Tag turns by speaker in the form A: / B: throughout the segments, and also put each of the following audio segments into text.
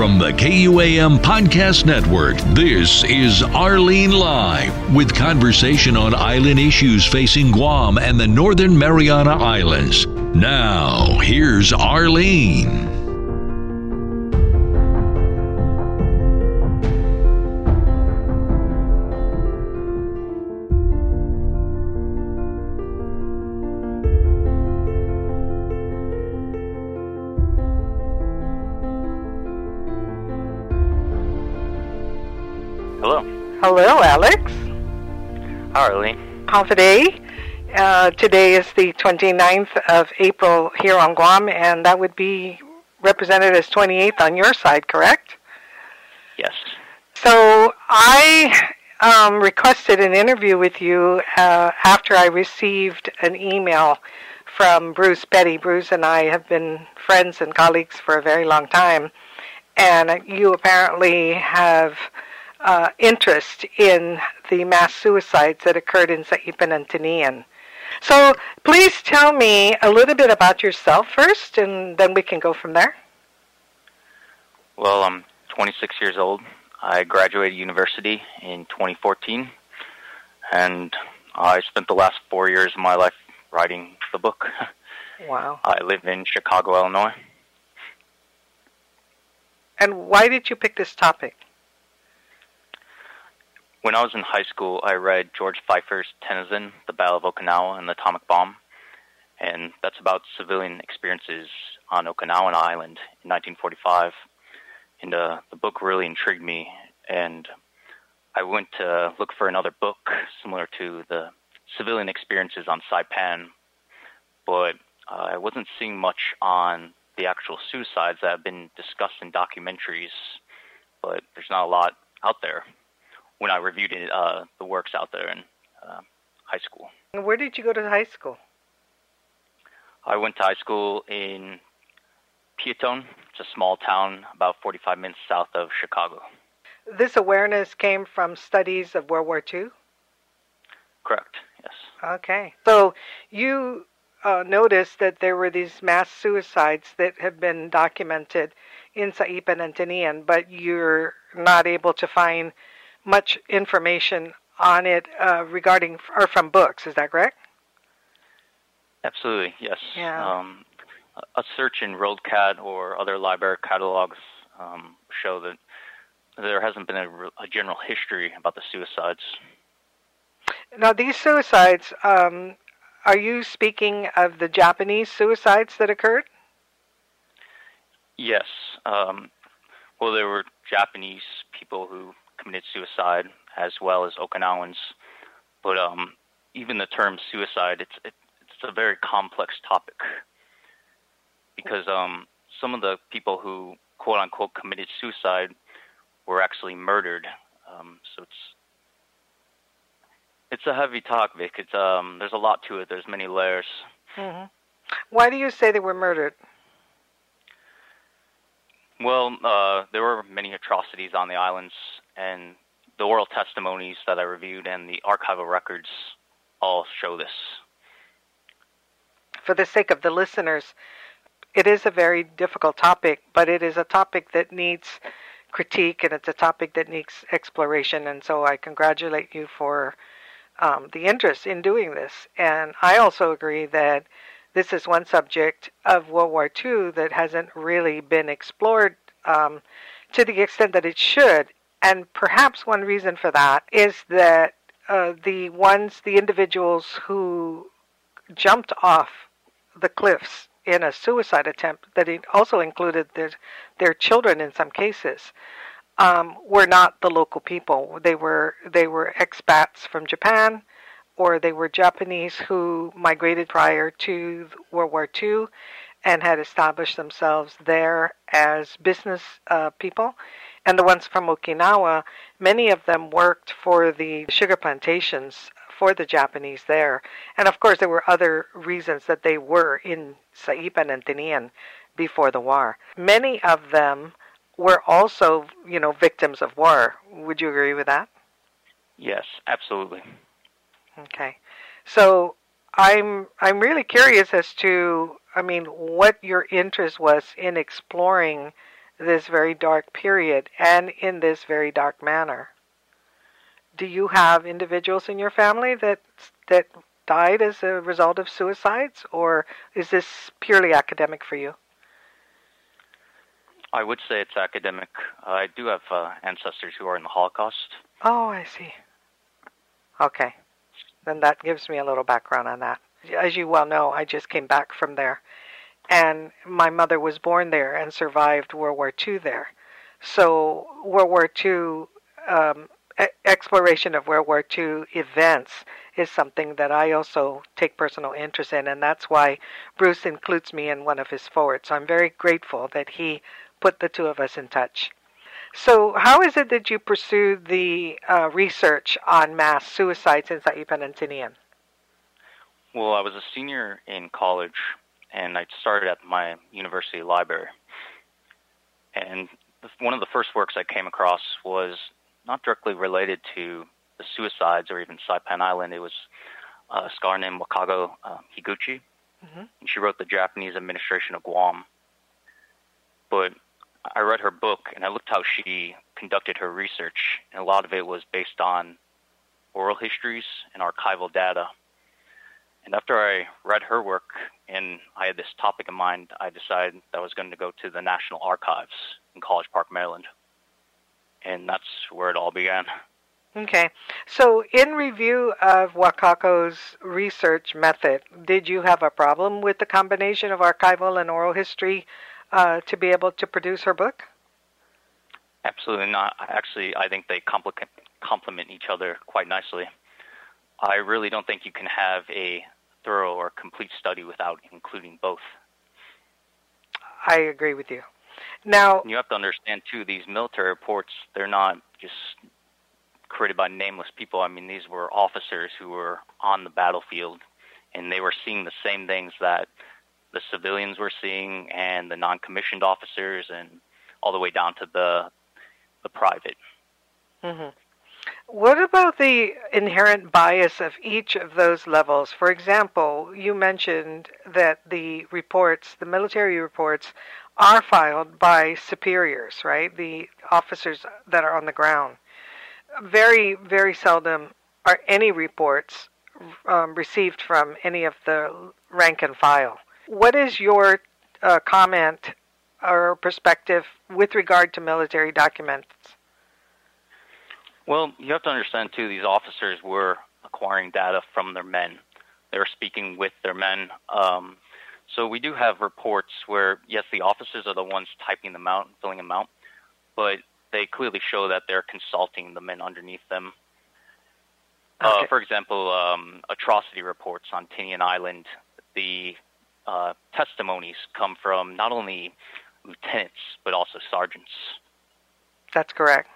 A: From the KUAM Podcast Network, this is Arlene Live with conversation on island issues facing Guam and the Northern Mariana Islands. Now, here's Arlene.
B: Alex.
C: Hi, Arlene.
B: How today? Uh, today is the 29th of April here on Guam, and that would be represented as 28th on your side, correct?
C: Yes.
B: So I um, requested an interview with you uh, after I received an email from Bruce Petty. Bruce and I have been friends and colleagues for a very long time, and you apparently have uh, interest in the mass suicides that occurred in Saipan and Tinian. So please tell me a little bit about yourself first, and then we can go from there.
C: Well, I'm 26 years old. I graduated university in 2014, and I spent the last four years of my life writing the book.
B: Wow.
C: I live in Chicago, Illinois.
B: And why did you pick this topic?
C: When I was in high school, I read George Feifer's Tennozan, The Battle of Okinawa and the Atomic Bomb, and that's about civilian experiences on Okinawan Island in 1945. And uh, the book really intrigued me, and I went to look for another book similar to the civilian experiences on Saipan, but uh, I wasn't seeing much on the actual suicides that have been discussed in documentaries, but there's not a lot out there when I reviewed it, uh, the works out there in uh, high school.
B: Where did you go to high school?
C: I went to high school in Peotone. It's a small town about 45 minutes south of Chicago.
B: This awareness came from studies of World War II?
C: Correct, yes.
B: Okay. So you uh, noticed that there were these mass suicides that have been documented in Saipan and Tinian, but you're not able to find much information on it uh, regarding or from books. Is that correct?
C: Absolutely, yes.
B: Yeah.
C: Um, a- search in WorldCat or other library catalogs um, show that there hasn't been a, a general history about the suicides.
B: Now, these suicides, um, are you speaking of the Japanese suicides that occurred?
C: Yes. Um, well, there were Japanese people who committed suicide as well as Okinawans, but um, even the term suicide, it's it, it's a very complex topic because um, some of the people who quote unquote committed suicide were actually murdered. Um, so it's it's a heavy topic. It's um, there's a lot to it. There's many layers.
B: hmm Why do you say they were murdered?
C: Well, uh, there were many atrocities on the islands, and the oral testimonies that I reviewed and the archival records all show this.
B: For the sake of the listeners, it is a very difficult topic, but it is a topic that needs critique and it's a topic that needs exploration. And so I congratulate you for um, the interest in doing this. And I also agree that this is one subject of World War II that hasn't really been explored um, to the extent that it should. And perhaps one reason for that is that uh, the ones, the individuals who jumped off the cliffs in a suicide attempt, that also included their, their children in some cases, um, were not the local people. They were they were expats from Japan, or they were Japanese who migrated prior to World War II and had established themselves there as business uh, people. And the ones from Okinawa, many of them worked for the sugar plantations for the Japanese there. And of course, there were other reasons that they were in Saipan and Tinian before the war. Many of them were also, you know, victims of war. Would you agree with that?
C: Yes, absolutely.
B: Okay. So I'm I'm really curious as to I mean what your interest was in exploring this very dark period and in this very dark manner. Do you have individuals in your family that that died as a result of suicides, or is this purely academic for you?
C: I would say it's academic. I do have uh, ancestors who are in the Holocaust.
B: Oh, I see. Okay. Then that gives me a little background on that. As you well know, I just came back from there. And my mother was born there and survived World War II there. So, World War II, um, exploration of World War II events is something that I also take personal interest in, and that's why Bruce includes me in one of his forwards. So I'm very grateful that he put the two of us in touch. So, how is it that you pursued the uh, research on mass suicides in Saipan and Tinian?
C: Well, I was a senior in college, and I started at my university library. And one of the first works I came across was not directly related to the suicides or even Saipan Island. It was a scholar named Wakako uh, Higuchi, mm-hmm. and she wrote the Japanese administration of Guam. But I read her book and I looked how she conducted her research, and a lot of it was based on oral histories and archival data. And after I read her work and I had this topic in mind, I decided that I was going to go to the National Archives in College Park, Maryland. And that's where it all began.
B: Okay. So, in review of Wakako's research method, did you have a problem with the combination of archival and oral history uh, to be able to produce her book?
C: Absolutely not. Actually, I think they complement each other quite nicely. I really don't think you can have a thorough or complete study without including both.
B: I agree with you. Now,
C: you have to understand too; these military reports, they're not just created by nameless people. I mean, these were officers who were on the battlefield, and they were seeing the same things that the civilians were seeing, and the non-commissioned officers, and all the way down to the the private.
B: Mm-hmm. What about the inherent bias of each of those levels? For example, you mentioned that the reports, the military reports, are filed by superiors, right? The officers that are on the ground. Very, very seldom are any reports um, received from any of the rank and file. What is your uh, comment or perspective with regard to military documents?
C: Well, you have to understand too. These officers were acquiring data from their men. They were speaking with their men. Um, so we do have reports where, yes, the officers are the ones typing them out and filling them out, but they clearly show that they're consulting the men underneath them. Uh, okay. Uh, for example, um, atrocity reports on Tinian Island, the uh, testimonies come from not only lieutenants but also sergeants.
B: That's correct.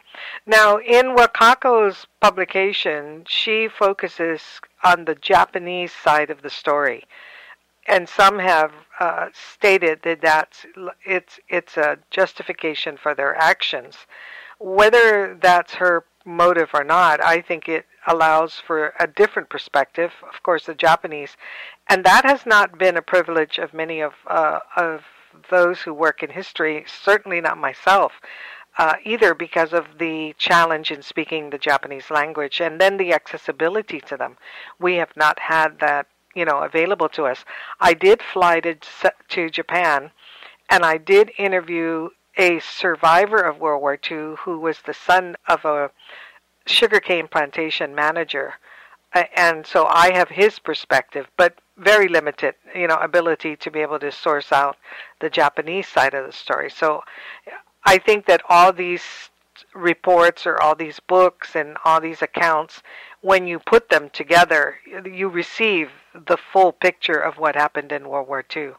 B: Now, in Wakako's publication, she focuses on the Japanese side of the story, and some have uh, stated that that's it's it's a justification for their actions. Whether that's her motive or not, I think it allows for a different perspective. Of course, the Japanese, and that has not been a privilege of many of uh, of those who work in history. Certainly not myself. Uh, either because of the challenge in speaking the Japanese language and then the accessibility to them. We have not had that, you know, available to us. I did fly to to Japan, and I did interview a survivor of World War II who was the son of a sugarcane plantation manager. And so I have his perspective, but very limited, you know, ability to be able to source out the Japanese side of the story. So I think that all these reports or all these books and all these accounts, when you put them together, you receive the full picture of what happened in World War II.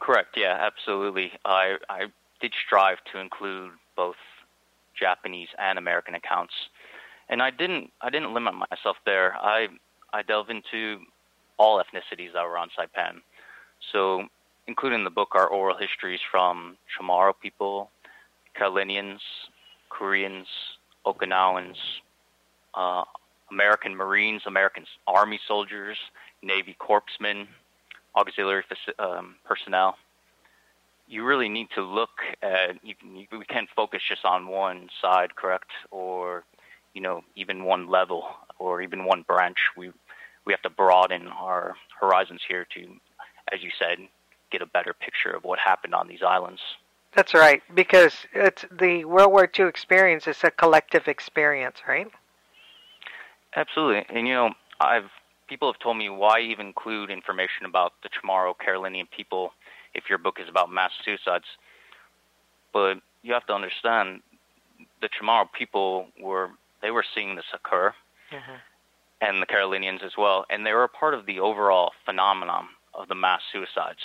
C: Correct. Yeah, absolutely. I I did strive to include both Japanese and American accounts, and I didn't I didn't limit myself there. I I delve into all ethnicities that were on Saipan. So, including the book, are oral histories from Chamorro people, Carolinians, Koreans, Okinawans, uh, American Marines, American Army soldiers, Navy corpsmen, auxiliary um, personnel. you really need to look at. You, you, we can't focus just on one side, correct? Or you know, even one level or even one branch. We we have to broaden our horizons here to, as you said, get a better picture of what happened on these islands.
B: That's right, because it's the World War II experience is a collective experience, right?
C: Absolutely, and you know, I've people have told me why even include information about the Chamorro Carolinian people if your book is about mass suicides. But you have to understand, the Chamorro people were they were seeing this occur, mm-hmm. and the Carolinians as well, and they were a part of the overall phenomenon of the mass suicides.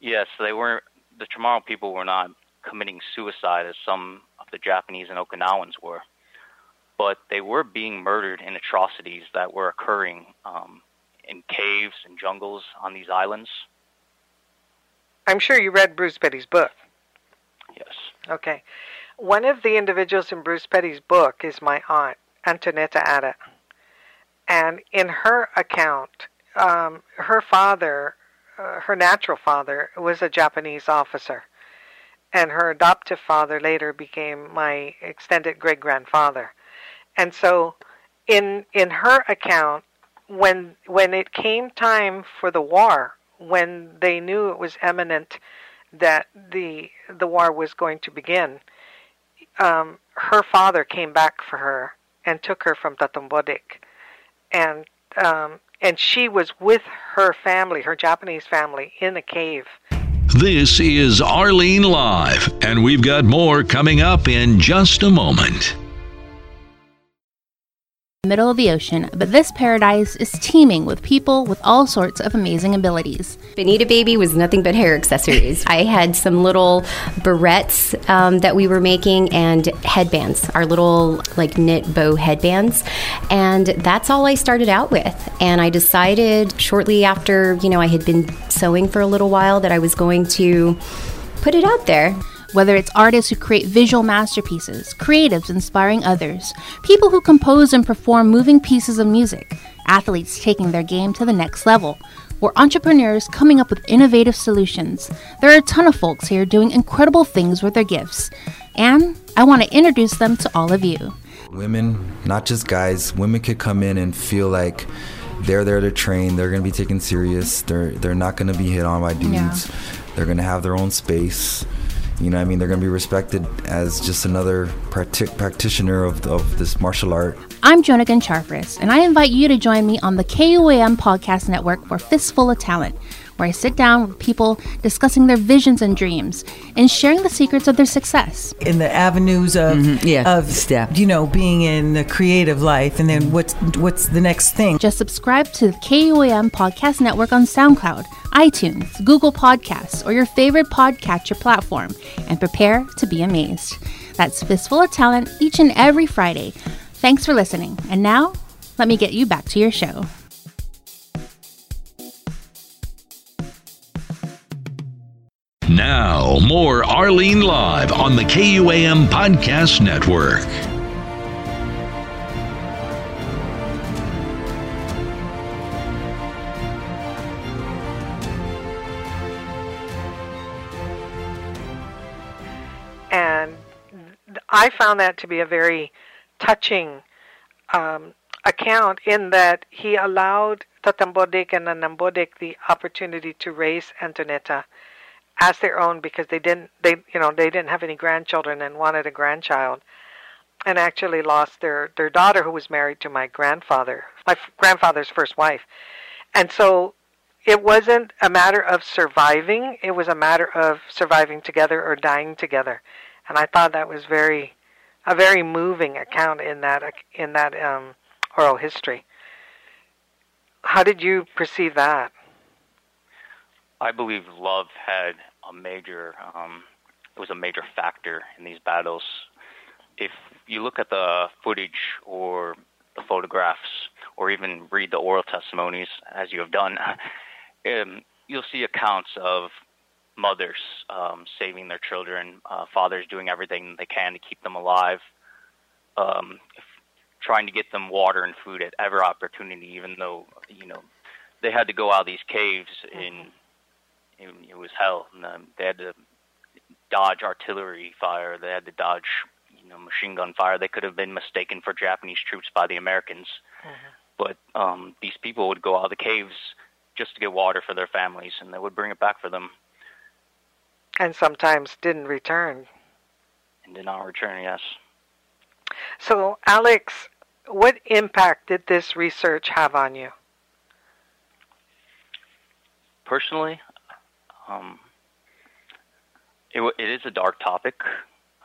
C: Yes, they weren't. The Chamorro people were not committing suicide as some of the Japanese and Okinawans were, but they were being murdered in atrocities that were occurring um, in caves and jungles on these islands.
B: I'm sure you read Bruce Petty's book.
C: Yes.
B: Okay. One of the individuals in Bruce Petty's book is my aunt, Antonetta Atta. And in her account, um, her father, uh, her natural father, was a Japanese officer. And her adoptive father later became my extended great grandfather. And so, in in her account, when when it came time for the war, when they knew it was imminent that the the war was going to begin, um, her father came back for her and took her from Tatambodik, and um, and she was with her family, her Japanese family, in a cave.
A: This is Arlene Live, and we've got more coming up in just a moment
D: middle of the ocean, but this paradise is teeming with people with all sorts of amazing abilities.
E: Benita Baby was nothing but hair accessories. I had some little barrettes um, that we were making and headbands, our little like knit bow headbands. And that's all I started out with. And I decided shortly after, you know, I had been sewing for a little while that I was going to put it out there.
D: Whether it's artists who create visual masterpieces, creatives inspiring others, people who compose and perform moving pieces of music, athletes taking their game to the next level, or entrepreneurs coming up with innovative solutions, there are a ton of folks here doing incredible things with their gifts. And I want to introduce them to all of you.
F: Women, not just guys, women could come in and feel like they're there to train, they're going to be taken serious, they're, they're not going to be hit on by dudes, yeah. they're going to have their own space you know, I mean, they're going to be respected as just another practic- practitioner of, of this martial art.
D: I'm Jonagan Charfris, and I invite you to join me on the KUAM Podcast Network for Fistful of Talent, where I sit down with people discussing their visions and dreams and sharing the secrets of their success.
G: In the avenues of, mm-hmm. yeah, of step, you know, being in the creative life, and then what's what's the next thing?
D: Just subscribe to the KUAM Podcast Network on SoundCloud iTunes, Google Podcasts, or your favorite podcatcher platform, and prepare to be amazed. That's Fistful of Talent each and every Friday. Thanks for listening. And now, let me get you back to your show.
A: Now, more Arlene Live on the KUAM Podcast Network.
B: And I found that to be a very touching um, account in that he allowed Tatambodik and Anambodik the opportunity to raise Antonetta as their own because they didn't they you know they didn't have any grandchildren and wanted a grandchild and actually lost their their daughter who was married to my grandfather my f- grandfather's first wife and so it wasn't a matter of surviving it was a matter of surviving together or dying together and I thought that was very a very moving account in that in that um, oral history. How did you perceive that?
C: I believe love had a major um, it was a major factor in these battles. If you look at the footage or the photographs, or even read the oral testimonies, as you have done, um, you'll see accounts of mothers um, saving their children, uh, fathers doing everything they can to keep them alive, um, trying to get them water and food at every opportunity, even though you know they had to go out of these caves in it, it was hell. And, um, they had to dodge artillery fire. They had to dodge, you know, machine gun fire. They could have been mistaken for Japanese troops by the Americans. Mm-hmm. But um, these people would go out of the caves just to get water for their families, and they would bring it back for them.
B: And sometimes didn't return.
C: And did not return, yes.
B: So, Alex, what impact did this research have on you?
C: Personally, um, it, it is a dark topic,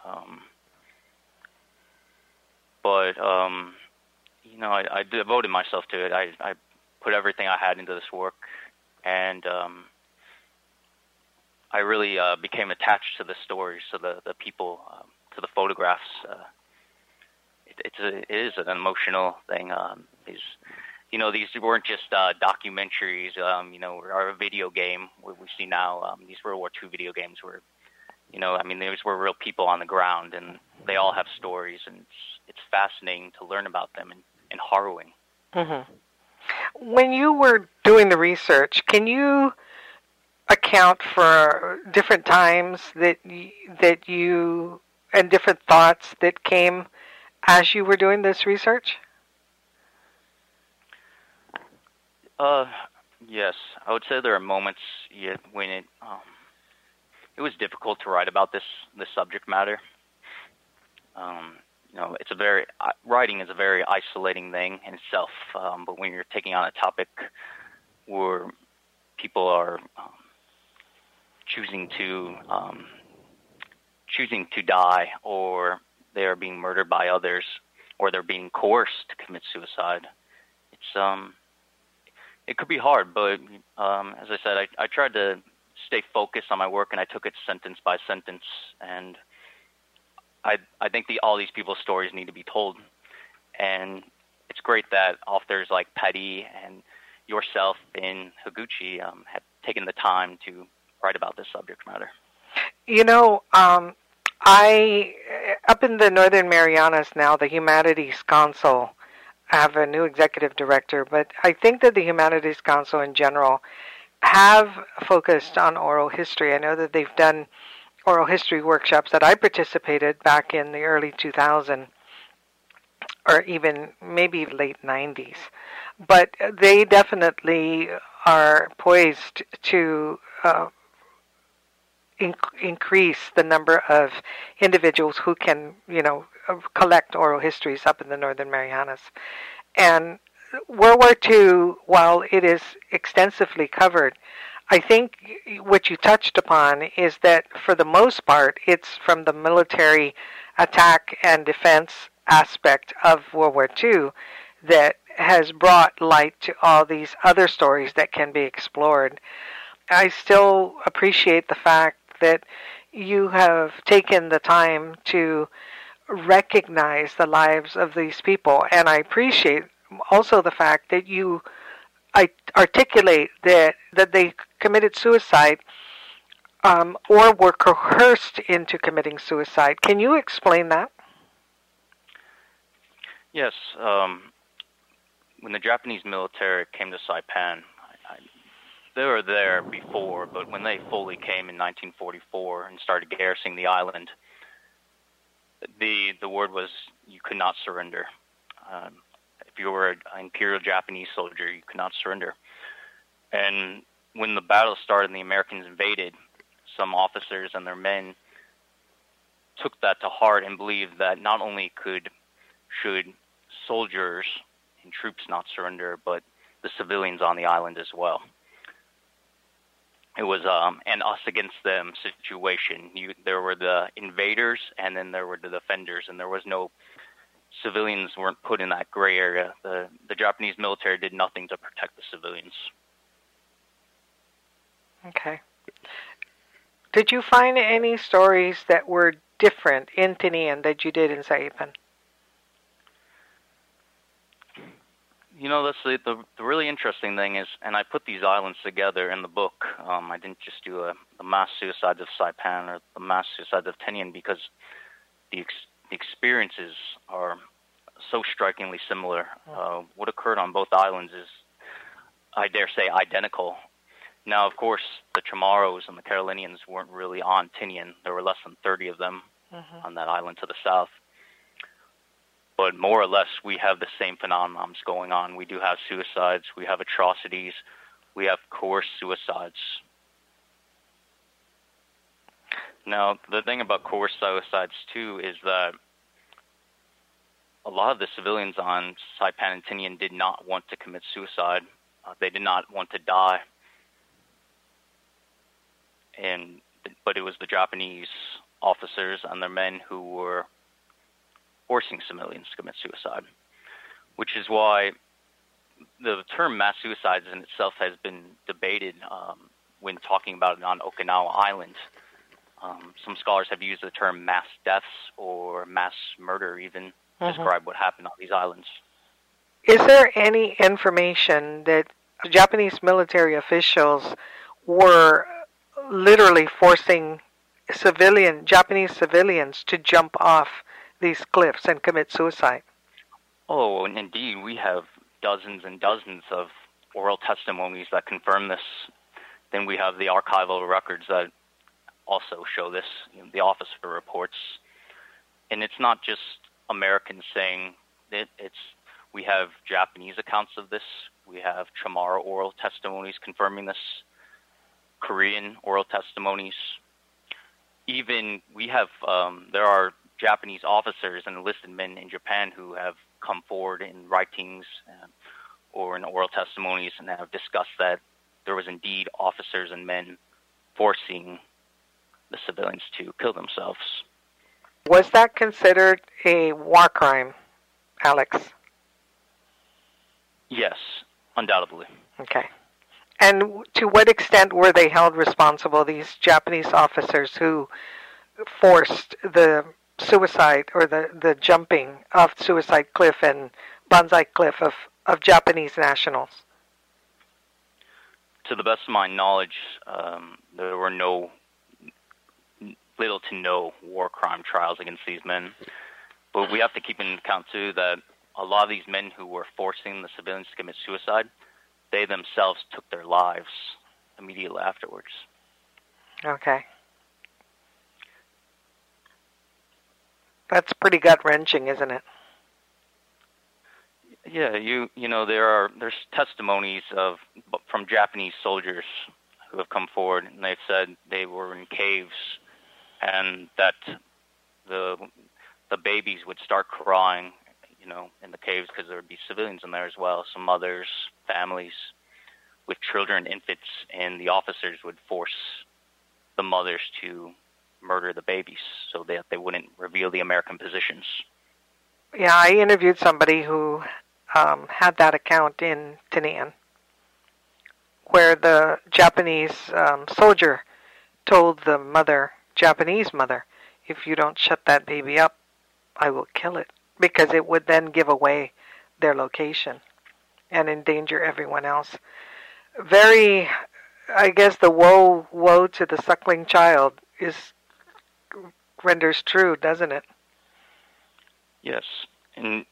C: um, but um, you know, I, I devoted myself to it. I, I put everything I had into this work, and um, I really uh, became attached to the stories, to the the people, um, to the photographs. Uh, it, it's a, it is an emotional thing. Um, these, you know, these weren't just uh, documentaries. Um, you know, or a video game. What we see now, um, these World War II video games were, you know, I mean, these were real people on the ground, and they all have stories, and it's it's fascinating to learn about them and, and harrowing.
B: Mm-hmm. When you were doing the research, can you account for different times that that you and different thoughts that came as you were doing this research?
C: Uh, yes, I would say there are moments when it um, it was difficult to write about this this subject matter. Um, you know, it's a very uh, writing is a very isolating thing in itself. Um, but when you're taking on a topic where people are um, choosing to um, choosing to die, or they are being murdered by others, or they're being coerced to commit suicide, it's um, it could be hard. But um, as I said, I, I tried to stay focused on my work, and I took it sentence by sentence and I I think the all these people's stories need to be told, and it's great that authors like Petty and yourself in Higuchi um, have taken the time to write about this subject matter.
B: You know, um, I up in the Northern Marianas now, the Humanities Council have a new executive director, but I think that the Humanities Council in general have focused on oral history. I know that they've done oral history workshops that I participated back in the early 2000s or even maybe late 90s. But they definitely are poised to uh, increase the number of individuals who can, you know, collect oral histories up in the Northern Marianas. And World War II, while it is extensively covered, I think what you touched upon is that for the most part, it's from the military attack and defense aspect of World War II that has brought light to all these other stories that can be explored. I still appreciate the fact that you have taken the time to recognize the lives of these people, and I appreciate also the fact that you articulate that that they committed suicide um, or were coerced into committing suicide. Can you explain that?
C: Yes. Um, when the Japanese military came to Saipan, they were there before, but when they fully came in 1944 and started garrisoning the island, the the word was you could not surrender. Um, if you were an Imperial Japanese soldier, you could not surrender. And when the battle started and the Americans invaded, some officers and their men took that to heart and believed that not only could should soldiers and troops not surrender, but the civilians on the island as well. It was um, an us against them situation. You, there were the invaders, and then there were the defenders, and there was no civilians weren't put in that gray area. The the Japanese military did nothing to protect the civilians.
B: Okay. Did you find any stories that were different in Tinian that you did in Saipan?
C: You know, that's the, the, the really interesting thing is, and I put these islands together in the book. Um, I didn't just do a, the mass suicides of Saipan or the mass suicides of Tinian because the ex, experiences are so strikingly similar. Uh, what occurred on both islands is, I dare say, identical. Now, of course, the Chamorros and the Carolinians weren't really on Tinian. There were less than 30 of them mm-hmm. on that island to the south. But more or less, we have the same phenomenons going on. We do have suicides, we have atrocities, we have coerced suicides. Now, the thing about coerced suicides, too, is that a lot of the civilians on Saipan and Tinian did not want to commit suicide. Uh, they did not want to die. And but it was the Japanese officers and their men who were forcing civilians to commit suicide, which is why the term mass suicides in itself has been debated um, when talking about it on Okinawa Island. Um, some scholars have used the term mass deaths or mass murder, even to mm-hmm. describe what happened on these islands.
B: Is there any information that Japanese military officials were literally forcing civilian Japanese civilians to jump off these cliffs and commit suicide?
C: Oh, and indeed, we have dozens and dozens of oral testimonies that confirm this. Then we have the archival records that also show this, you know, the officer reports. And it's not just Americans saying it, it's we have Japanese accounts of this. We have Chamorro oral testimonies confirming this. Korean oral testimonies. Even we have um, there are Japanese officers and enlisted men in Japan who have come forward in writings uh, or in oral testimonies and have discussed that there was indeed officers and men forcing the civilians to kill themselves.
B: Was that considered a war crime, Alex?
C: Yes, undoubtedly.
B: Okay. And to what extent were they held responsible, these Japanese officers who forced the suicide or the, the jumping off Suicide Cliff and Banzai Cliff of, of Japanese nationals?
C: To the best of my knowledge, um, there were no little to no war crime trials against these men. But we have to keep in account too that a lot of these men who were forcing the civilians to commit suicide, they themselves took their lives immediately afterwards.
B: Okay. That's pretty gut wrenching, isn't it?
C: Yeah, you you know there are there's testimonies of from Japanese soldiers who have come forward and they've said they were in caves and that the the babies would start crying, you know, in the caves because there would be civilians in there as well, some mothers, families with children, infants, and the officers would force the mothers to murder the babies so that they wouldn't reveal the American positions.
B: Yeah, I interviewed somebody who um, had that account in Tinian, where the Japanese um, soldier told the mother Japanese mother, if you don't shut that baby up, I will kill it. Because it would then give away their location and endanger everyone else. Very, I guess the woe, woe to the suckling child is renders true, doesn't it?
C: Yes. And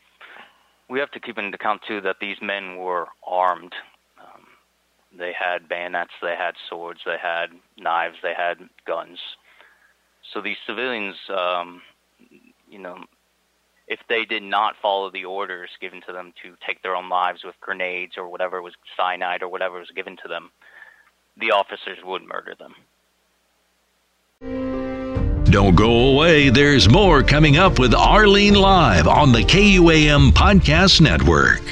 C: we have to keep into account, too, that these men were armed. Um, they had bayonets, they had swords, they had knives, they had guns. So these civilians, um, you know, if they did not follow the orders given to them to take their own lives with grenades or whatever was cyanide or whatever was given to them, the officers would murder them.
A: Don't go away. There's more coming up with Arlene Live on the KUAM Podcast Network.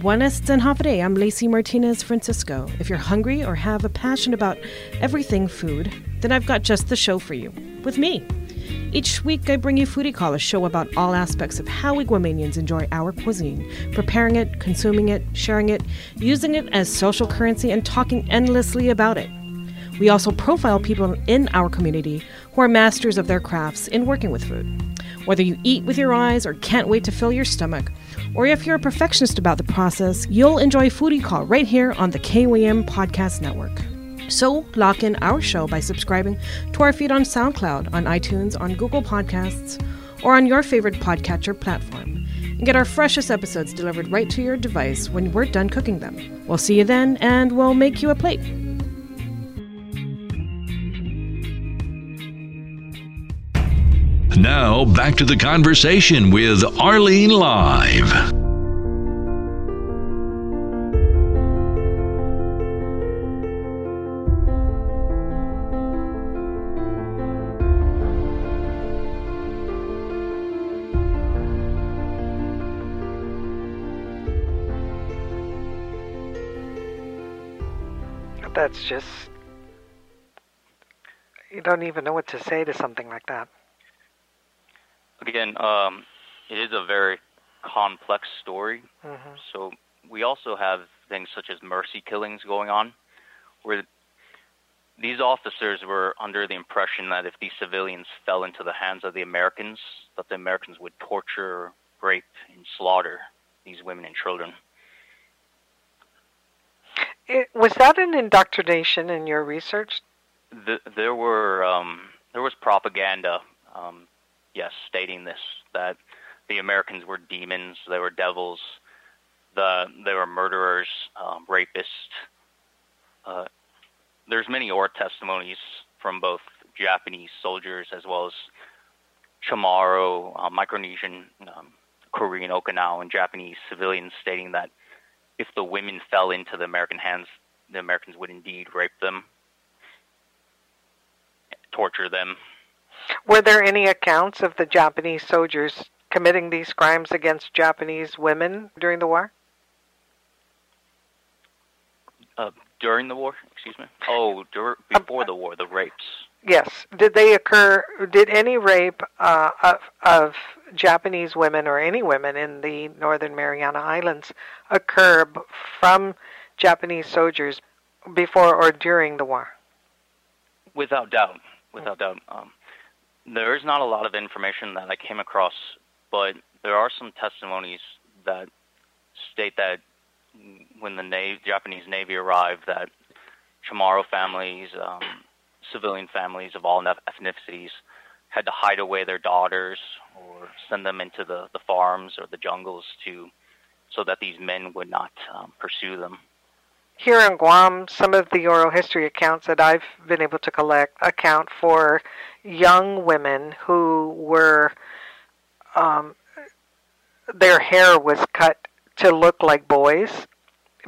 H: Buenas Denhavre. I'm Lacey Martinez Francisco. If you're hungry or have a passion about everything food, then I've got just the show for you with me. Each week, I bring you Foodie Call, a show about all aspects of how we Guamanians enjoy our cuisine, preparing it, consuming it, sharing it, using it as social currency, and talking endlessly about it. We also profile people in our community who are masters of their crafts in working with food. Whether you eat with your eyes or can't wait to fill your stomach, or if you're a perfectionist about the process, you'll enjoy Foodie Call right here on the KUAM Podcast Network. So lock in our show by subscribing to our feed on SoundCloud, on iTunes, on Google Podcasts, or on your favorite podcatcher platform. and get our freshest episodes delivered right to your device when we're done cooking them. We'll see you then, and we'll make you a plate.
A: Now, back to the conversation with Arlene Live.
B: That's just. You don't even know what to say to something like that
C: again, um, it is a very complex story.
B: Mm-hmm.
C: So we also have things such as mercy killings going on, where these officers were under the impression that if these civilians fell into the hands of the Americans, that the Americans would torture, rape, and slaughter these women and children.
B: It, was that an indoctrination in your research?
C: The, there were um, there was propaganda um, yes, stating this that the Americans were demons, they were devils, the they were murderers, um, rapists. Uh, there's many oral testimonies from both Japanese soldiers as well as Chamorro, uh, Micronesian, um, Korean, Okinawan, and Japanese civilians stating that if the women fell into the American hands, the Americans would indeed rape them, torture them,
B: were there any accounts of the Japanese soldiers committing these crimes against Japanese women during the war?
C: Uh, during the war, excuse me. Oh, dur- before the war, the rapes.
B: Yes. Did they occur? Did any rape uh, of, of Japanese women or any women in the Northern Mariana Islands occur from Japanese soldiers before or during the war?
C: Without doubt. Without doubt. Um, there is not a lot of information that I came across, but there are some testimonies that state that when the Navy, Japanese Navy arrived, that Chamorro families, um, civilian families of all ethnicities, had to hide away their daughters or send them into the, the farms or the jungles to so that these men would not um, pursue them.
B: Here in Guam, some of the oral history accounts that I've been able to collect account for young women who were, um, their hair was cut to look like boys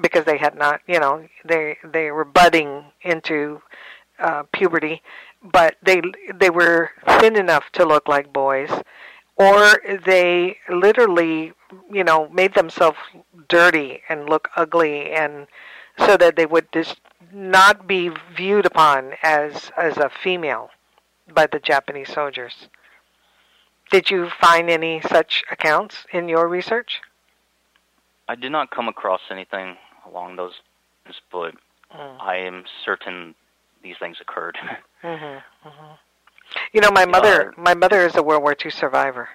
B: because they had not, you know, they they were budding into uh, puberty, but they they were thin enough to look like boys, or they literally, you know, made themselves dirty and look ugly and so that they would just not be viewed upon as as a female by the Japanese soldiers. Did you find any such accounts in your research?
C: I did not come across anything along those lines, but mm. I am certain these things occurred.
B: mm-hmm, mm-hmm. You know, my mother, uh, my mother is a World War II survivor.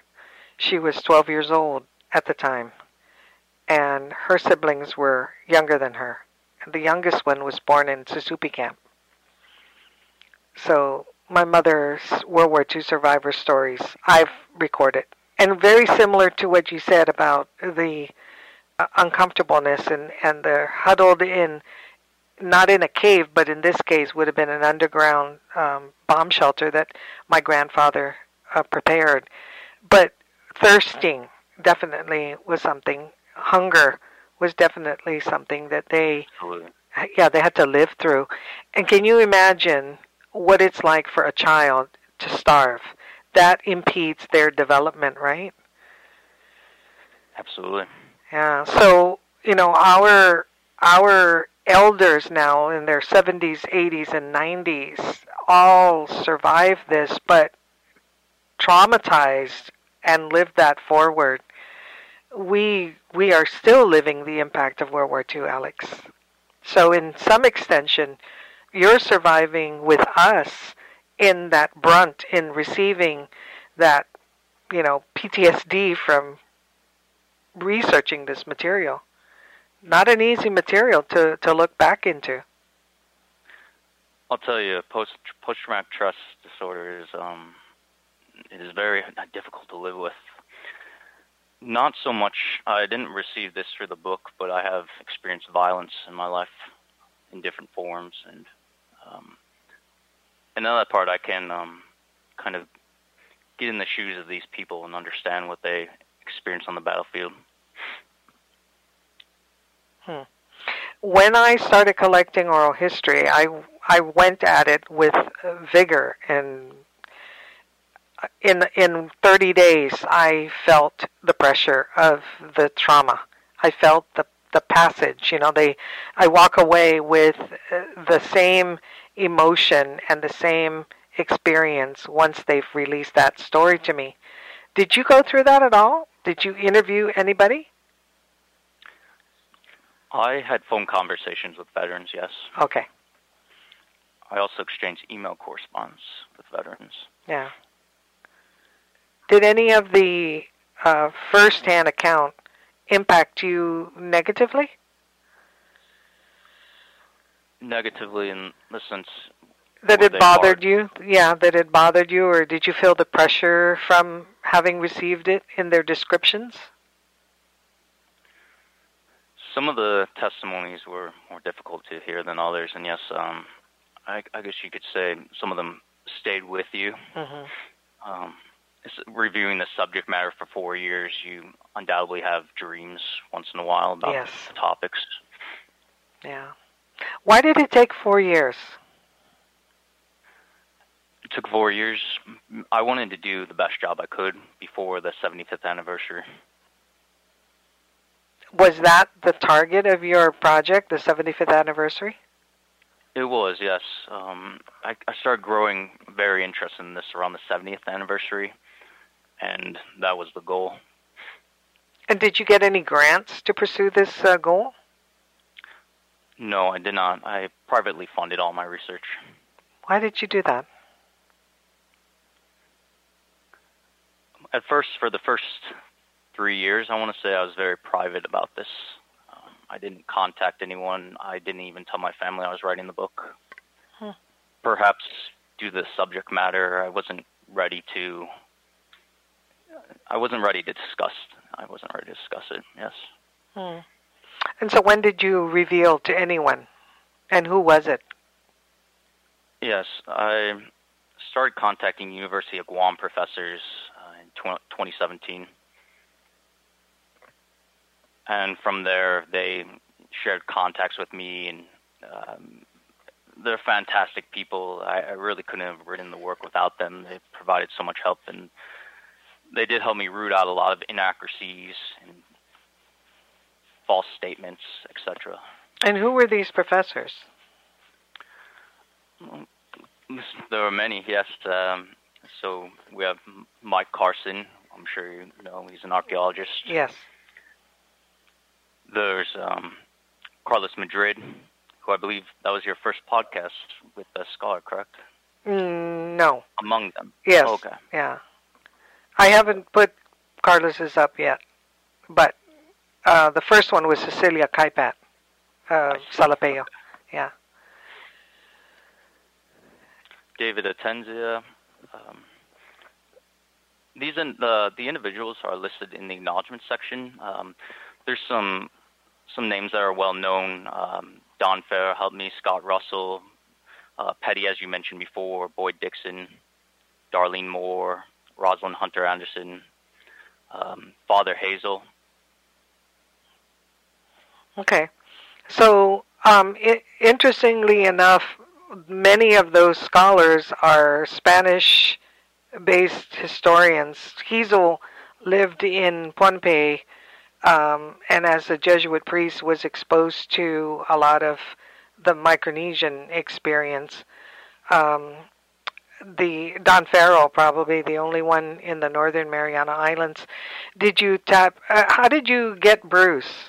B: She was 12 years old at the time, and her siblings were younger than her the youngest one was born in Susupe camp. So my mother's World War II survivor stories I've recorded, and very similar to what you said about the uh, uncomfortableness and and the huddled in, not in a cave, but in this case would have been an underground um, bomb shelter that my grandfather uh, prepared. But thirsting definitely was something. Hunger was definitely something that they yeah they had to live through. And can you imagine what it's like for a child to starve? That impedes their development right?
C: Absolutely.
B: Yeah. So you know our our elders now in their 70s 80s and 90s all survived this but traumatized and lived that forward we we are still living the impact of World War II, Alex. So in some extension, you're surviving with us in that brunt in receiving that you know PTSD from researching this material. Not an easy material to to look back into.
C: I'll tell you, post post traumatic stress disorder is um it is very difficult to live with Not so much. I didn't receive this through the book, but I have experienced violence in my life in different forms, and um, another part I can um, kind of get in the shoes of these people and understand what they experience on the battlefield.
B: Hmm. When I started collecting oral history, I I went at it with vigor and in in 30 days I felt the pressure of the trauma. I felt the the passage, you know, they I walk away with the same emotion and the same experience once they've released that story to me. Did you go through that at all? Did you interview anybody?
C: I had phone conversations with veterans, yes.
B: Okay.
C: I also exchanged email correspondence with veterans.
B: Yeah. Did any of the uh, first-hand account impact you negatively?
C: Negatively, in the sense
B: that it bothered you. Yeah, that it bothered you, or did you feel the pressure from having received it in their descriptions?
C: Some of the testimonies were more difficult to hear than others, and yes, um, I, I, guess you could say some of them stayed with you.
B: Mm-hmm.
C: Um, reviewing the subject matter for four years, you undoubtedly have dreams once in a while about
B: yes.
C: the topics.
B: Yeah. Why did it take four years?
C: It took four years. I wanted to do the best job I could before the 75th anniversary.
B: Was that the target of your project, the 75th anniversary?
C: It was, yes. Um, I, I started growing very interested in this around the 70th anniversary, and that was the goal.
B: And did you get any grants to pursue this uh, goal?
C: No, I did not. I privately funded all my research.
B: Why did you do that?
C: At first, for the first three years, I want to say I was very private about this. Um, I didn't contact anyone. I didn't even tell my family I was writing the book.
B: Huh.
C: Perhaps due to the subject matter, I wasn't ready to. I wasn't ready to discuss. I wasn't ready to discuss it. Yes.
B: Hmm. And so, when did you reveal to anyone, and who was it?
C: Yes, I started contacting University of Guam professors uh, in 2017, and from there they shared contacts with me, and um, they're fantastic people. I, I really couldn't have written the work without them. They provided so much help, and they did help me root out a lot of inaccuracies and false statements, etc.
B: And who were these professors?
C: There were many, yes. Um, so we have Mike Carson. I'm sure you know he's an archaeologist.
B: Yes.
C: There's um, Carlos Madrid, who I believe that was your first podcast with a scholar, correct?
B: Mm, no.
C: Among them.
B: Yes.
C: Oh, okay.
B: Yeah. I haven't put Carlos's up yet, but uh, the first one was Cecilia Kaipat, uh, Salapeo. Yeah.
C: David Atienza. Um, these in, the the individuals are listed in the acknowledgement section. Um, there's some some names that are well known. Um, Don Fair helped me. Scott Russell, uh, Petty, as you mentioned before, Boyd Dixon, Darlene Moore, Rosalind Hunter Anderson, um, Father Hezel.
B: Okay. So, um, interestingly enough, many of those scholars are Spanish based historians. Hezel lived in Pohnpei um, and as a Jesuit priest was exposed to a lot of the Micronesian experience. Um, the Don Farrell, probably the only one in the Northern Mariana Islands. Did you tap? Uh, how did you get Bruce?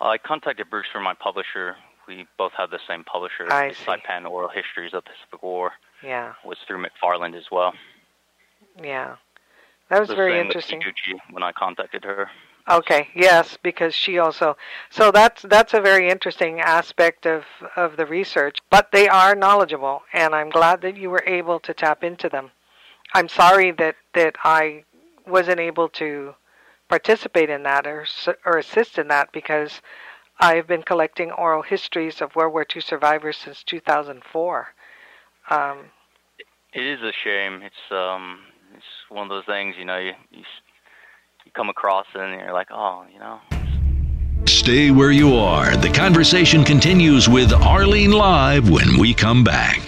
C: I contacted Bruce from my publisher. We both have the same publisher.
B: I
C: the
B: see.
C: Saipan Oral Histories of the Pacific War.
B: Yeah.
C: Was through McFarland as well.
B: Yeah. That was
C: the
B: very interesting.
C: When I contacted her.
B: Okay, yes, because she also so that's that's a very interesting aspect of of the research. But they are knowledgeable, and I'm glad that you were able to tap into them. I'm sorry that that I wasn't able to participate in that or or assist in that because I've been collecting oral histories of World War II survivors since 2004. Um,
C: it is a shame. It's um, it's one of those things, you know, you, you you come across it and you're like, oh, you know.
A: Stay where you are. The conversation continues with Arlene Live when we come back.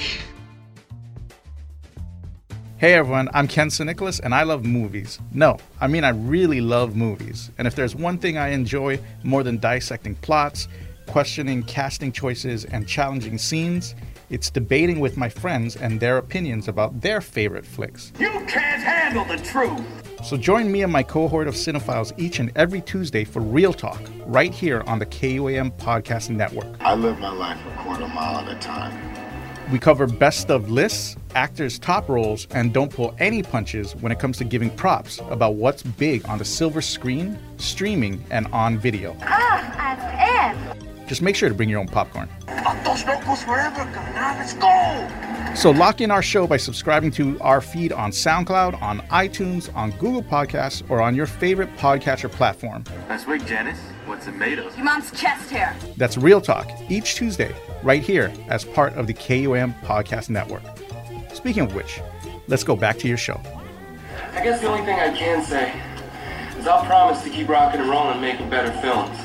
I: Hey everyone, I'm Ken Nicholas and I love movies. No, I mean I really love movies. And if there's one thing I enjoy more than dissecting plots, questioning casting choices, and challenging scenes, it's debating with my friends and their opinions about their favorite flicks.
J: You can't handle the truth!
I: So join me and my cohort of cinephiles each and every Tuesday for Real Talk, right here on the KUAM Podcast Network.
J: I live my life a quarter mile at a time.
I: We cover best of lists, actors' top roles, and don't pull any punches when it comes to giving props about what's big on the silver screen, streaming, and on video.
K: Ah, as if!
I: Just make sure to bring your own popcorn.
J: Those locals forever, now let's go!
I: So lock in our show by subscribing to our feed on SoundCloud, on iTunes, on Google Podcasts, or on your favorite podcatcher platform.
L: Nice wig, Janice. What's it made of?
K: Your mom's chest hair.
I: That's Real Talk, each Tuesday, right here, as part of the KUAM Podcast Network. Speaking of which, let's go back to your show.
L: I guess the only thing I can say is I'll promise to keep rocking and rolling and making better films.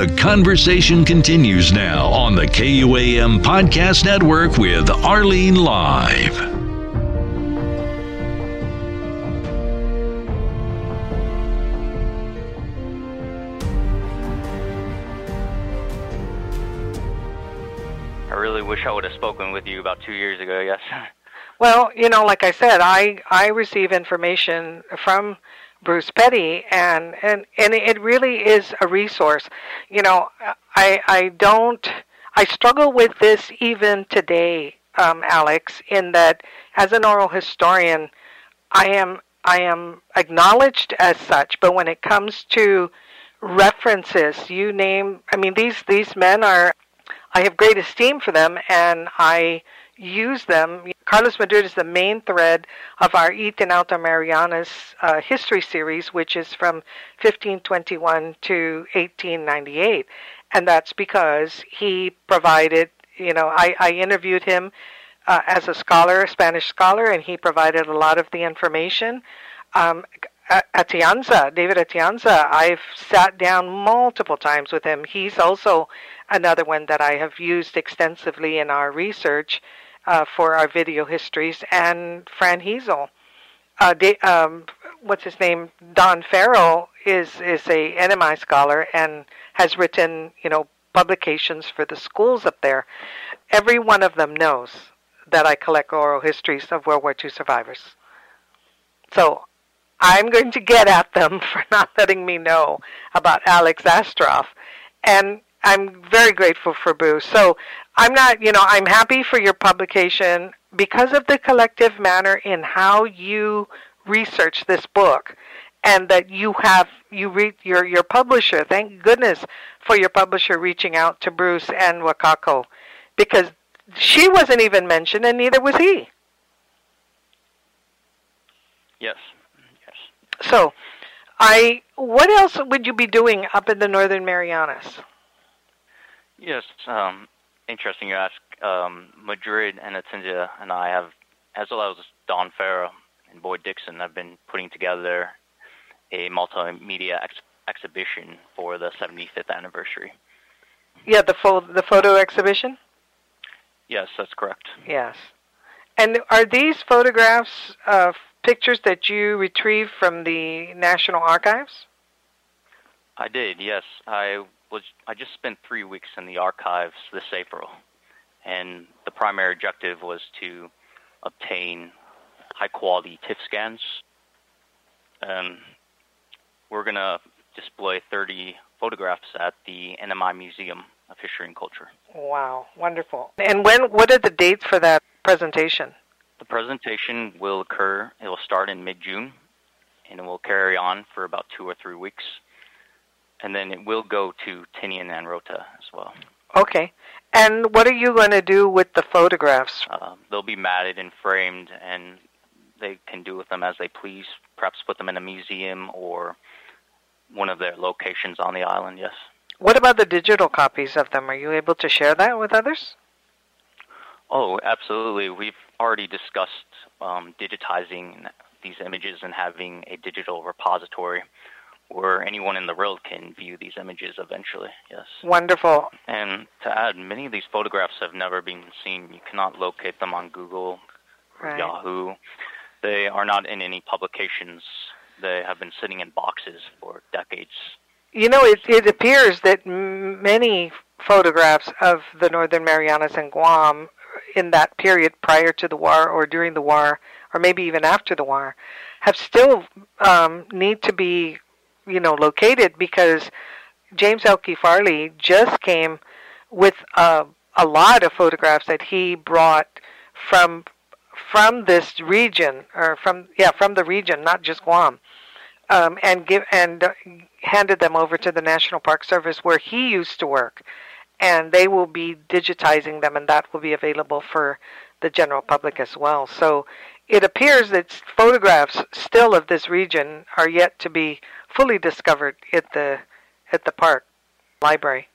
A: The conversation continues now on the KUAM Podcast Network with Arlene Live.
C: I really wish I would have spoken with you about two years ago, yes.
B: Well, you know, like I said, I, I receive information from Bruce Petty, and and and it really is a resource. You know, I I don't I struggle with this even today, um, Alex, in that as an oral historian, I am I am acknowledged as such, but when it comes to references, you name I mean these these men are I have great esteem for them, and I use them. Carlos Madrid is the main thread of our Ethan Alta Marianas uh, history series, which is from 1521 to 1898. And that's because he provided, you know, I, I interviewed him uh, as a scholar, a Spanish scholar, and he provided a lot of the information. Um, Atienza, David Atienza, I've sat down multiple times with him. He's also another one that I have used extensively in our research uh, for our video histories, and Fran Hezel. Uh, um, what's his name? Don Farrell is is a NMI scholar and has written you know publications for the schools up there. Every one of them knows that I collect oral histories of World War II survivors. So I'm going to get at them for not letting me know about Alex Astroth. And I'm very grateful for Boo. So I'm not, you know, I'm happy for your publication because of the collective manner in how you research this book and that you have you read your your publisher thank goodness for your publisher reaching out to Bruce and Wakako because she wasn't even mentioned and neither was he.
C: Yes. Yes.
B: So I what else would you be doing up in the northern Marianas
C: Yes, um, interesting you ask. Um, Madrid and Atienza and I have, as well as Don Farrell and Boyd Dixon, have been putting together a multimedia ex- exhibition for the 75th anniversary.
B: Yeah, the fo- the photo exhibition.
C: Yes, that's correct.
B: Yes, and are these photographs of pictures that you retrieved from the National Archives?
C: I did. Yes, I was I just spent three weeks in the archives this April, and the primary objective was to obtain high quality TIFF scans. Um, we're going to display 30 photographs at the NMI Museum of History and Culture.
B: Wow, wonderful. And when what are the dates for that presentation?
C: The presentation will occur, it will start in mid June and it will carry on for about two or three weeks and then it will go to Tinian and Rota as well.
B: Okay. And what are you going to do with the photographs?
C: Um, they'll be matted and framed, and they can do with them as they please. Perhaps put them in a museum or one of their locations on the island. Yes.
B: What about the digital copies of them? Are you able to share that with others?
C: Oh, absolutely. We've already discussed um, digitizing these images and having a digital repository where anyone in the world can view these images eventually. Yes.
B: Wonderful.
C: And to add, many of these photographs have never been seen. You cannot locate them on Google,
B: right.
C: Yahoo. They are not in any publications. They have been sitting in boxes for decades.
B: You know, it, it appears that many photographs of the Northern Marianas and Guam in that period prior to the war or during the war or maybe even after the war have still um, need to be you know located because James Elkie Farley just came with a, a lot of photographs that he brought from from this region or from yeah from the region not just Guam um, and give and uh, handed them over to the National Park Service where he used to work. And they will be digitizing them and that will be available for the general public as well. So it appears that photographs still of this region are yet to be fully discovered at the at the park library.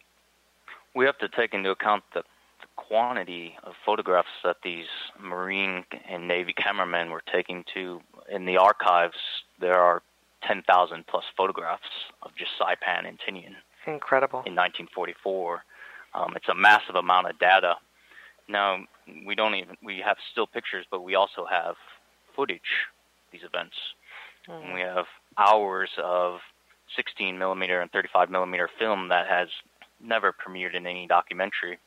C: We have to take into account the, the quantity of photographs that these Marine and Navy cameramen were taking to in the archives. There are 10,000 plus photographs of just Saipan and Tinian.
B: Incredible.
C: In 1944. Um, it's a massive amount of data. Now, we don't even, we have still pictures, but we also have footage, these events. Mm. We have hours of 16 millimeter and 35 millimeter film that has never premiered in any documentary.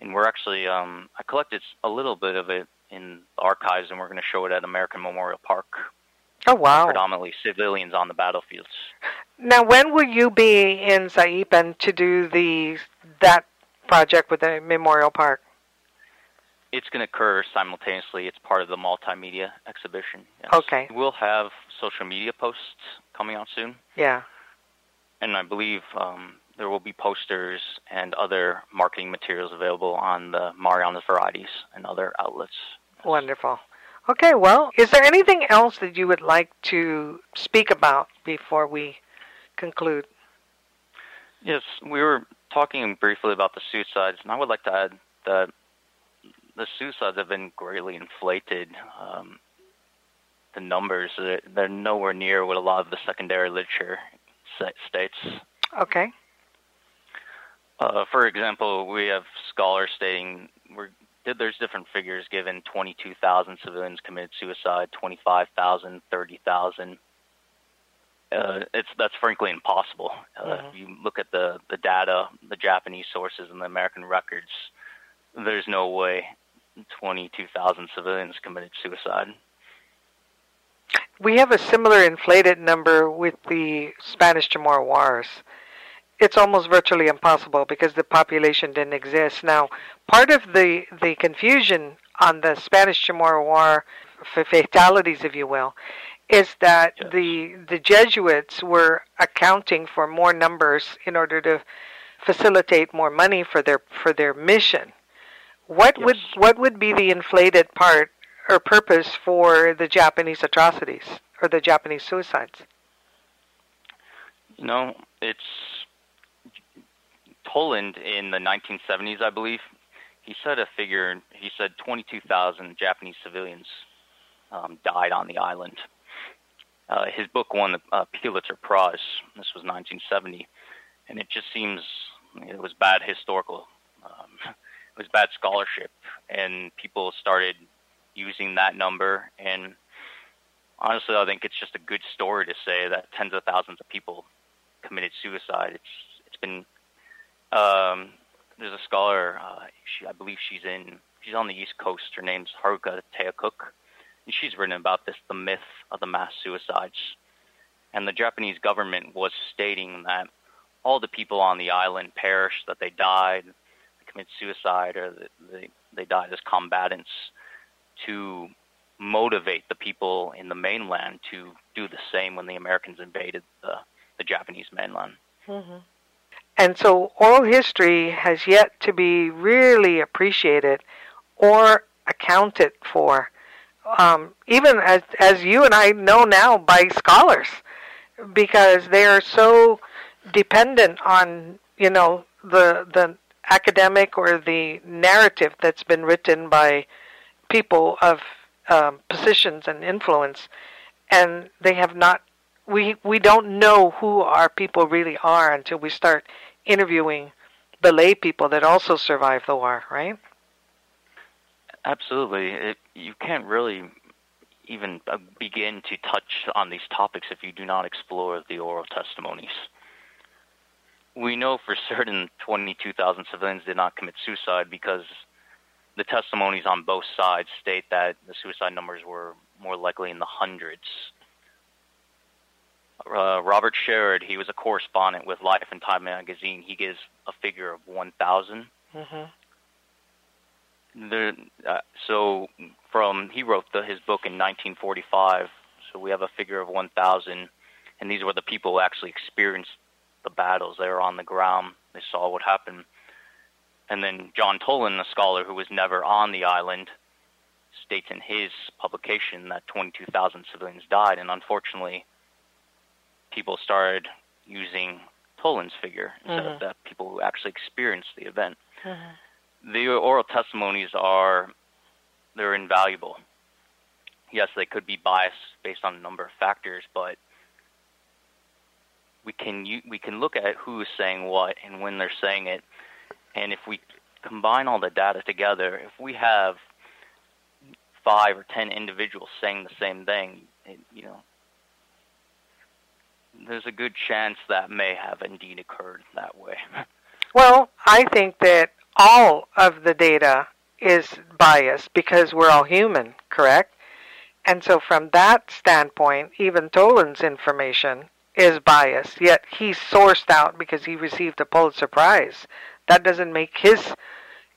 C: And we're actually, um, I collected a little bit of it in the archives, and we're going to show it at American Memorial Park.
B: Oh wow!
C: Predominantly civilians on the battlefields.
B: Now, when will you be in Saipan to do the that project with the Memorial Park?
C: It's going to occur simultaneously. It's part of the multimedia exhibition. Yes.
B: Okay.
C: We'll have social media posts coming out soon.
B: Yeah.
C: And I believe um, there will be posters and other marketing materials available on the Marianas Varieties and other outlets.
B: Wonderful. Okay, well, is there anything else that you would like to speak about before we conclude?
C: Yes, we were talking briefly about the suicides, and I would like to add that the suicides have been greatly inflated. Um, the numbers they're, they're nowhere near what a lot of the secondary literature states.
B: Okay.
C: Uh, for example, we have scholars stating we're, there's different figures given 22,000 civilians committed suicide, 25,000, 30,000. Uh, it's that's frankly impossible. Uh, mm-hmm. If you look at the the data, the Japanese sources, and the American records, there's no way 22,000 civilians committed suicide.
B: We have a similar inflated number with the Spanish Chamorro Wars. It's almost virtually impossible because the population didn't exist. Now, part of the, the confusion on the Spanish Chamorro War, fatalities, if you will, is that yes. the the Jesuits were accounting for more numbers in order to facilitate more money for their for their mission. What yes. would what would be the inflated part or purpose for the Japanese atrocities or the Japanese suicides?
C: You know, it's Toland in the 1970s, I believe. He said a figure. He said 22,000 Japanese civilians um, died on the island. Uh, his book won the uh, Pulitzer Prize. This was 1970, and it just seems it was bad historical. It was bad scholarship, and people started using that number. And honestly, I think it's just a good story to say that tens of thousands of people committed suicide. It's it's been um, there's a scholar, uh, she, I believe she's in she's on the East Coast. Her name's Haruka Teacook, and she's written about this, the myth of the mass suicides. And the Japanese government was stating that all the people on the island perished, that they died, commit suicide or they, they died as combatants to motivate the people in the mainland to do the same when the Americans invaded the, the Japanese mainland.
B: Mm-hmm. And so oral history has yet to be really appreciated or accounted for, um, even as, as you and I know now by scholars, because they are so dependent on, you know, the, the academic or the narrative that's been written by people of um, positions and influence, and they have not. We we don't know who our people really are until we start interviewing the lay people that also survived the war, right?
C: Absolutely. It, you can't really even uh, begin to touch on these topics if you do not explore the oral testimonies. We know for certain 22,000 civilians did not commit suicide because the testimonies on both sides state that the suicide numbers were more likely in the hundreds. Uh, Robert Sherrod, he was a correspondent with Life and Time magazine. He gives a figure of 1,000.
B: Mm-hmm.
C: Uh, so from he wrote the, his book in 1945. So we have a figure of 1,000, and these were the people who actually experienced the battles. They were on the ground. They saw what happened. And then John Toland, a scholar who was never on the island, states in his publication that 22,000 civilians died, and unfortunately, people started using Toland's figure instead
B: Mhm.
C: of the people who actually experienced the event.
B: Mhm.
C: The oral testimonies are they're invaluable. Yes, they could be biased based on a number of factors, but we can we can look at who is saying what and when they're saying it, and if we combine all the data together, if we have five or ten individuals saying the same thing, it, you know, there's a good chance that may have indeed occurred that way.
B: Well, I think that all of the data is biased because we're all human, correct? And so, from that standpoint, even Toland's information is biased, yet he's sourced out because he received a Pulitzer Prize. That doesn't make his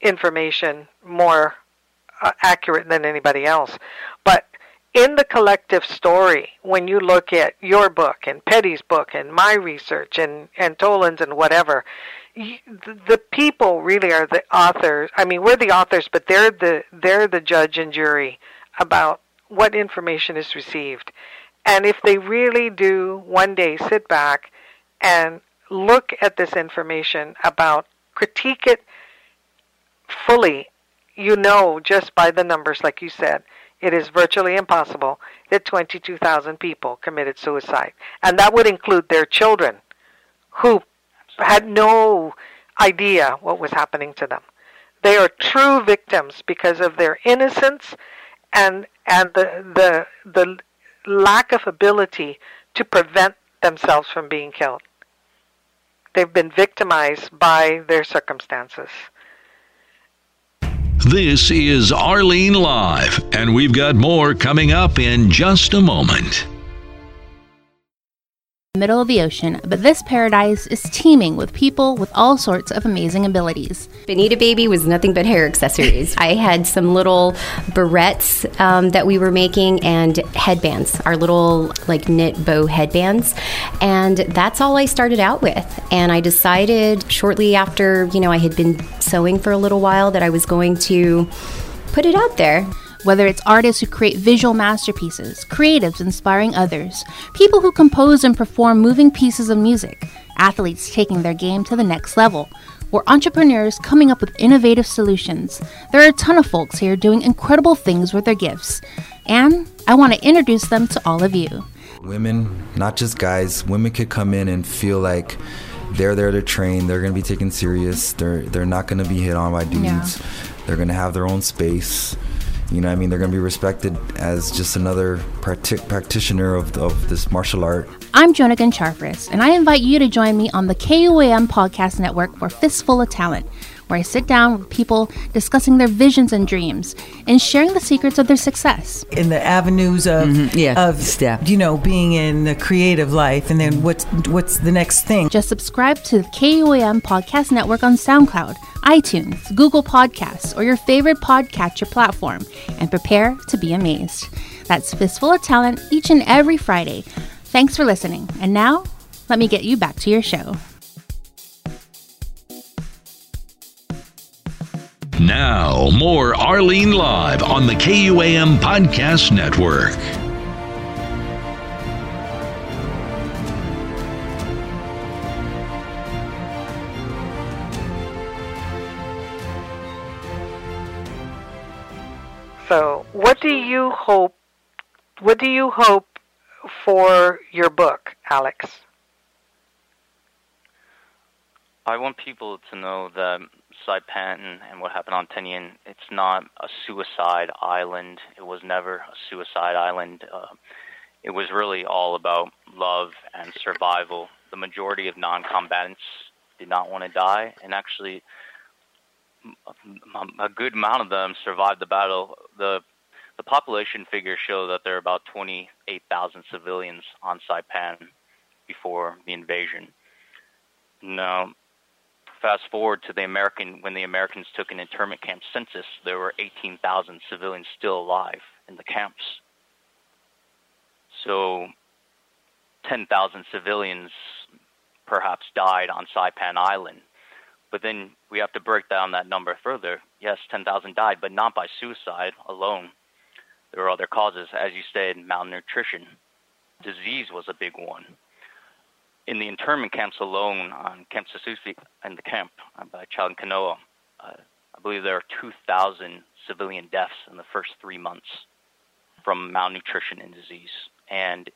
B: information more uh, accurate than anybody else. But in the collective story, when you look at your book and Petty's book and my research and, and Toland's and whatever, the, the people really are the authors. I mean, we're the authors, but they're the they're the judge and jury about what information is received. And if they really do one day sit back and look at this information about critique it fully, you know just by the numbers, like you said, it is virtually impossible that 22,000 people committed suicide. And that would include their children who had no idea what was happening to them. They are true victims because of their innocence and and the the the lack of ability to prevent themselves from being killed. They've been victimized by their circumstances.
A: This is Arlene Live, and we've got more coming up in just a moment.
D: Middle of the ocean, but this paradise is teeming with people with all sorts of amazing abilities.
E: Bonita Baby was nothing but hair accessories. I had some little barrettes um, that we were making and headbands, our little like knit bow headbands. And that's all I started out with. And I decided shortly after, you know, I had been sewing for a little while that I was going to put it out there.
D: Whether it's artists who create visual masterpieces, creatives inspiring others, people who compose and perform moving pieces of music, athletes taking their game to the next level, or entrepreneurs coming up with innovative solutions, there are a ton of folks here doing incredible things with their gifts. And I want to introduce them to all of you.
F: Women, not just guys, women could come in and feel like they're there to train, they're going to be taken serious, they're, they're not going to be hit on by dudes,
D: Yeah.
F: they're going to have their own space. You know, what I mean, they're going to be respected as just another practi- practitioner of, of this martial art.
D: I'm Jonagan Charfris, and I invite you to join me on the KUAM podcast network for Fistful of Talent, where I sit down with people discussing their visions and dreams and sharing the secrets of their success.
G: in the avenues of
M: Mhm, yeah,
G: of
M: step.
G: you know being in the creative life and then what's what's the next thing
D: Just subscribe to the KUAM podcast network on SoundCloud, iTunes, Google Podcasts, or your favorite podcatcher platform and prepare to be amazed. That's Fistful of Talent each and every Friday. Thanks for listening. And now, let me get you back to your show.
A: Now, more Arlene Live on the KUAM Podcast Network.
B: So, what do you hope? What do you hope for your book, Alex?
C: I want people to know that Saipan and what happened on Tinian, it's not a suicide island. It was never a suicide island. Uh, it was really all about love and survival. The majority of non-combatants did not want to die, and actually, a good amount of them survived the battle. the The population figures show that there are about 28,000 civilians on Saipan before the invasion. Now, fast forward to the American when the Americans took an internment camp census, there were 18,000 civilians still alive in the camps. So 10,000 civilians perhaps died on Saipan Island. But then we have to break down that number further. Yes, 10,000 died, but not by suicide alone. There were other causes, as you said, malnutrition. Disease was a big one in the internment camps alone on Camp Susupe and the camp uh, by Chalan Kanoa, uh, I believe there are 2,000 civilian deaths in the first three months from malnutrition and disease, and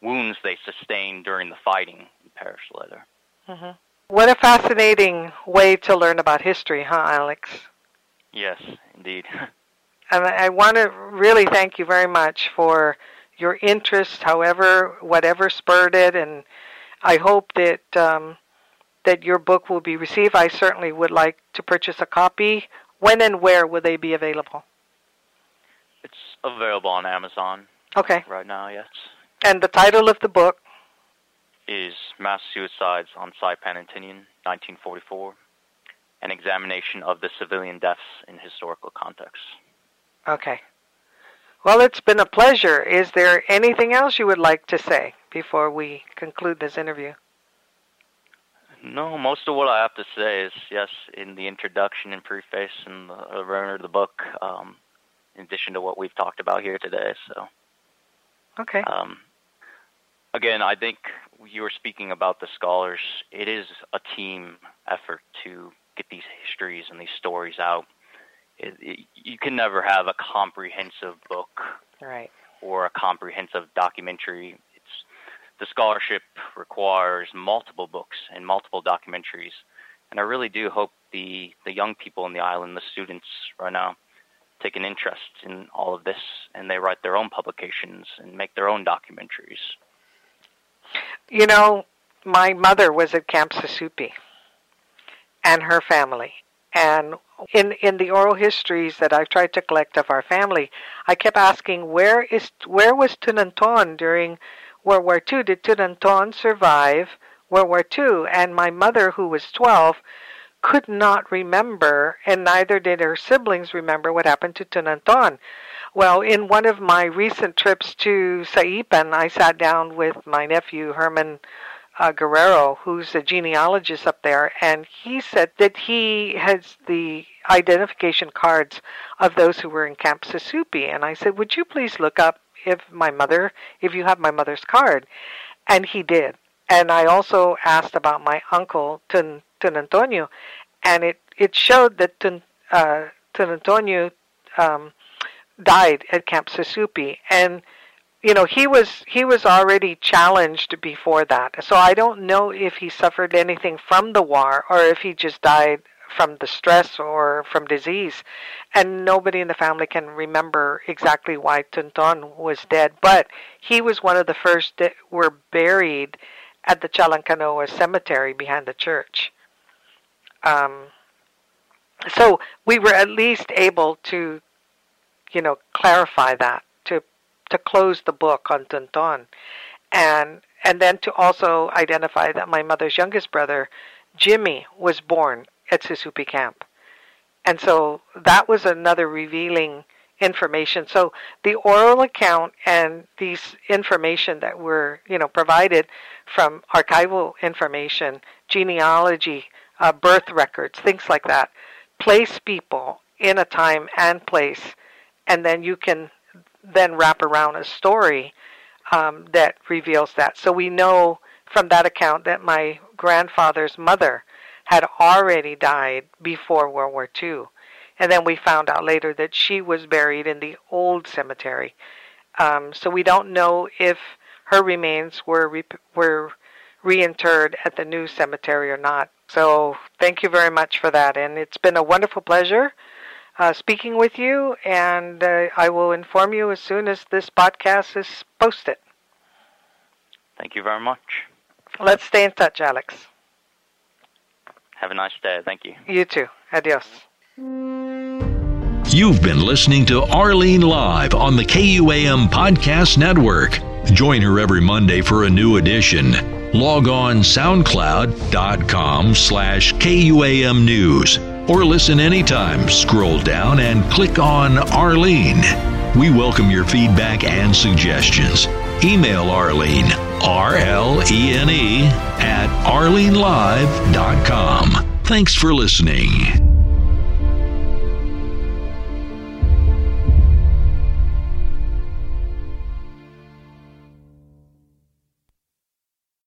C: wounds they sustained during the fighting in Paris leather.
B: Mm-hmm. What a fascinating way to learn about history, huh, Alex?
C: Yes, indeed.
B: and I want to really thank you very much for your interest, however, whatever spurred it, and I hope that um, that your book will be received. I certainly would like to purchase a copy. When and where will they be available?
C: It's available on Amazon.
B: Okay.
C: Right now, yes.
B: And the title of the book
C: is Mass Suicides on Saipan and Tinian, 1944, an examination of the civilian deaths in historical context.
B: Okay. Well, it's been a pleasure. Is there anything else you would like to say before we conclude this interview?
C: No, most of what I have to say is yes, in the introduction and preface and the runner of the book, um, in addition to what we've talked about here today. So,
B: okay.
C: Um, again, I think you were speaking about the scholars. It is a team effort to get these histories and these stories out it, it, you can never have a comprehensive book
B: right.
C: or a comprehensive documentary. It's the scholarship requires multiple books and multiple documentaries, and I really do hope the the young people in the island, the students right now, take an interest in all of this, and they write their own publications and make their own documentaries.
B: You know, my mother was at Camp Susupe, and her family, and in in the oral histories that I've tried to collect of our family, I kept asking where is where was Tunanton during World War II? Did Tunanton survive World War II? And my mother, who was 12, could not remember, and neither did her siblings remember what happened to Tunanton. Well, in one of my recent trips to Saipan, I sat down with my nephew Herman uh, Guerrero, who's a genealogist up there, and he said that he has the identification cards of those who were in Camp Susupe. And I said, Would you please look up if my mother, if you have my mother's card? And he did. And I also asked about my uncle, Tun, Tun Antonio, and it, it showed that Tun, uh, Tun Antonio um, died at Camp Susupe. And you know he was he was already challenged before that. So i don't know if he suffered anything from the war or if he just died from the stress or from disease. And nobody in the family can remember exactly why Tunton was dead. But he was one of the first that were buried at the Chalan Kanoa cemetery behind the church. Um, so we were at least able to you know clarify that to to close the book on Tunton, and and then to also identify that my mother's youngest brother, Jimmy, was born at Susupe Camp, and so that was another revealing information. So the oral account and these information that were you know provided from archival information, genealogy, uh, birth records, things like that, place people in a time and place, and then you can then wrap around a story um, that reveals that. So we know from that account that my grandfather's mother had already died before World War II. And then we found out later that she was buried in the old cemetery. Um, so we don't know if her remains were re- were reinterred at the new cemetery or not. So thank you very much for that, and it's been a wonderful pleasure uh, speaking with you. And uh, I will inform you as soon as this podcast is posted.
C: Thank you very much.
B: Let's stay in touch, Alex.
C: Have a nice day. Thank you.
B: You too. Adios.
A: You've been listening to Arlene Live on the KUAM Podcast Network. Join her every Monday for a new edition. Log on soundcloud.com slash KUAM News or listen anytime. Scroll down and click on Arlene. We welcome your feedback and suggestions. Email Arlene, R L E N E, at arlenelive.com. Thanks for listening.